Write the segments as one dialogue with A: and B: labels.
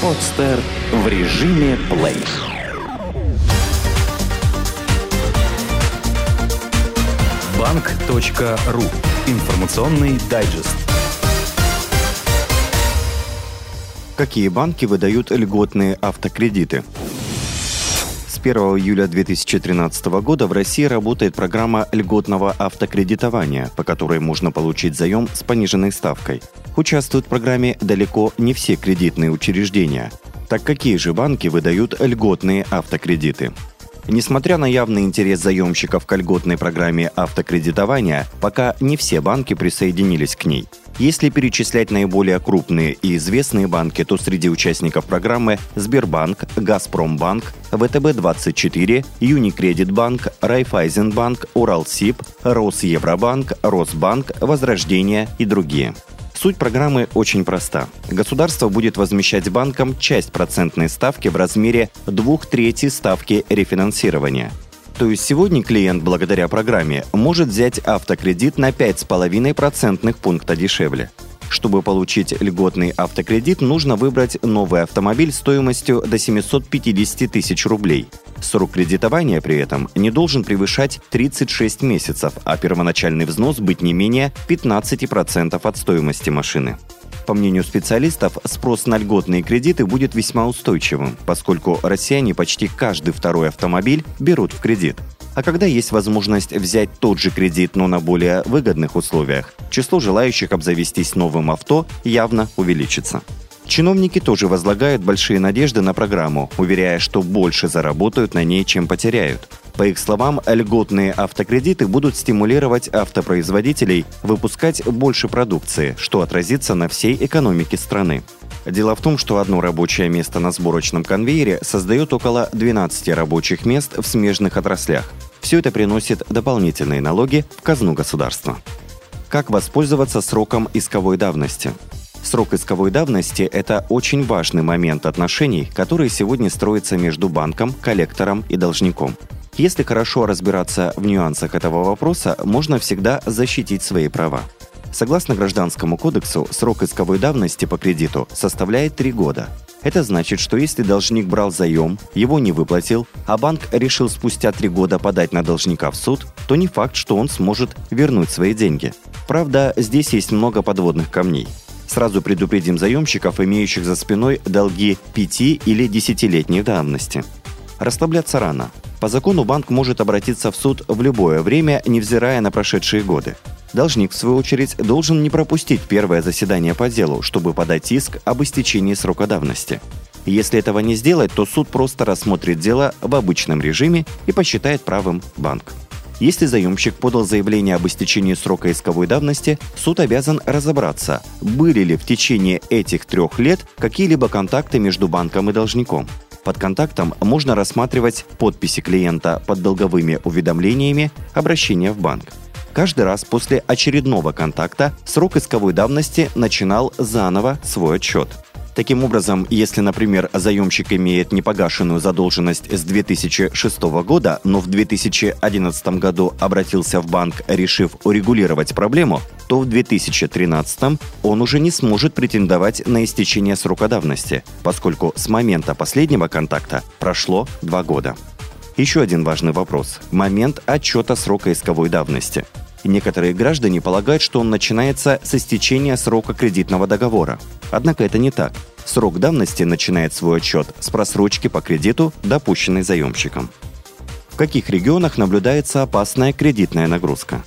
A: Подстер в режиме плей. Банк.ру. Информационный дайджест.
B: Какие банки выдают льготные автокредиты? С 1 июля 2013 года в России работает программа льготного автокредитования, по которой можно получить заем с пониженной ставкой. Участвуют в программе далеко не все кредитные учреждения. Так какие же банки выдают льготные автокредиты? Несмотря на явный интерес заемщиков к льготной программе автокредитования, пока не все банки присоединились к ней. Если перечислять наиболее крупные и известные банки, то среди участников программы Сбербанк, Газпромбанк, ВТБ-24, Юникредитбанк, Райфайзенбанк, Уралсиб, Росевробанк, Росбанк, Возрождение и другие. Суть программы очень проста. Государство будет возмещать банкам часть процентной ставки в размере двух трети ставки рефинансирования. То есть сегодня клиент благодаря программе может взять автокредит на 5,5 процентных пункта дешевле. Чтобы получить льготный автокредит, нужно выбрать новый автомобиль стоимостью до 750 тысяч рублей. Срок кредитования при этом не должен превышать 36 месяцев, а первоначальный взнос быть не менее 15% от стоимости машины. По мнению специалистов, спрос на льготные кредиты будет весьма устойчивым, поскольку россияне почти каждый второй автомобиль берут в кредит. А когда есть возможность взять тот же кредит, но на более выгодных условиях, число желающих обзавестись новым авто явно увеличится. Чиновники тоже возлагают большие надежды на программу, уверяя, что больше заработают на ней, чем потеряют. По их словам, льготные автокредиты будут стимулировать автопроизводителей выпускать больше продукции, что отразится на всей экономике страны. Дело в том, что одно рабочее место на сборочном конвейере создает около 12 рабочих мест в смежных отраслях. Все это приносит дополнительные налоги в казну государства. Как воспользоваться сроком исковой давности? Срок исковой давности – это очень важный момент отношений, который сегодня строится между банком, коллектором и должником. Если хорошо разбираться в нюансах этого вопроса, можно всегда защитить свои права. Согласно Гражданскому кодексу, срок исковой давности по кредиту составляет 3 года. Это значит, что если должник брал заем, его не выплатил, а банк решил спустя 3 года подать на должника в суд, то не факт, что он сможет вернуть свои деньги. Правда, здесь есть много подводных камней – Сразу предупредим заемщиков, имеющих за спиной долги 5 или 10-летней давности. Расслабляться рано. По закону банк может обратиться в суд в любое время, невзирая на прошедшие годы. Должник, в свою очередь, должен не пропустить первое заседание по делу, чтобы подать иск об истечении срока давности. Если этого не сделать, то суд просто рассмотрит дело в обычном режиме и посчитает правым банк. Если заемщик подал заявление об истечении срока исковой давности, суд обязан разобраться, были ли в течение этих трех лет какие-либо контакты между банком и должником. Под контактом можно рассматривать подписи клиента под долговыми уведомлениями, обращения в банк. Каждый раз после очередного контакта срок исковой давности начинал заново свой отчет – Таким образом, если, например, заемщик имеет непогашенную задолженность с 2006 года, но в 2011 году обратился в банк, решив урегулировать проблему, то в 2013 он уже не сможет претендовать на истечение срока давности, поскольку с момента последнего контакта прошло два года. Еще один важный вопрос – момент отчета срока исковой давности. Некоторые граждане полагают, что он начинается с истечения срока кредитного договора. Однако это не так. Срок давности начинает свой отчет с просрочки по кредиту, допущенной заемщиком. В каких регионах наблюдается опасная кредитная нагрузка?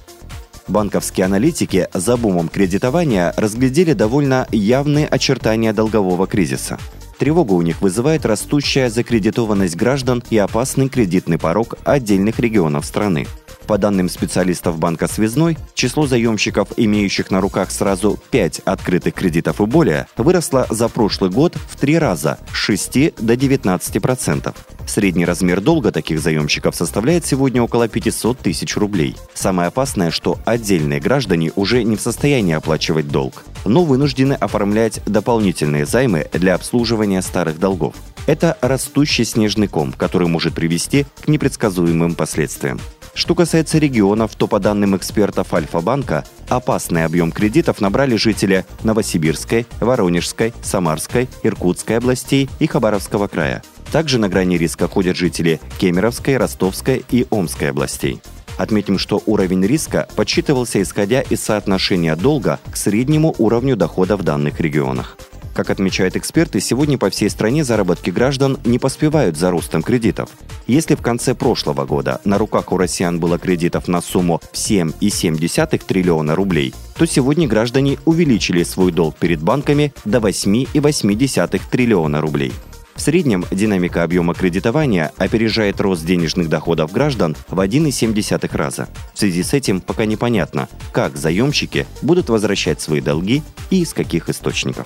B: Банковские аналитики за бумом кредитования разглядели довольно явные очертания долгового кризиса. Тревогу у них вызывает растущая закредитованность граждан и опасный кредитный порог отдельных регионов страны. По данным специалистов банка «Связной», число заемщиков, имеющих на руках сразу 5 открытых кредитов и более, выросло за прошлый год в три раза – с 6 до 19%. Средний размер долга таких заемщиков составляет сегодня около 500 тысяч рублей. Самое опасное, что отдельные граждане уже не в состоянии оплачивать долг, но вынуждены оформлять дополнительные займы для обслуживания старых долгов. Это растущий снежный ком, который может привести к непредсказуемым последствиям. Что касается регионов, то по данным экспертов Альфа-банка, опасный объем кредитов набрали жители Новосибирской, Воронежской, Самарской, Иркутской областей и Хабаровского края. Также на грани риска ходят жители Кемеровской, Ростовской и Омской областей. Отметим, что уровень риска подсчитывался исходя из соотношения долга к среднему уровню дохода в данных регионах. Как отмечают эксперты, сегодня по всей стране заработки граждан не поспевают за ростом кредитов. Если в конце прошлого года на руках у россиян было кредитов на сумму в 7,7 триллиона рублей, то сегодня граждане увеличили свой долг перед банками до 8,8 триллиона рублей. В среднем динамика объема кредитования опережает рост денежных доходов граждан в 1,7 раза. В связи с этим пока непонятно, как заемщики будут возвращать свои долги и из каких источников.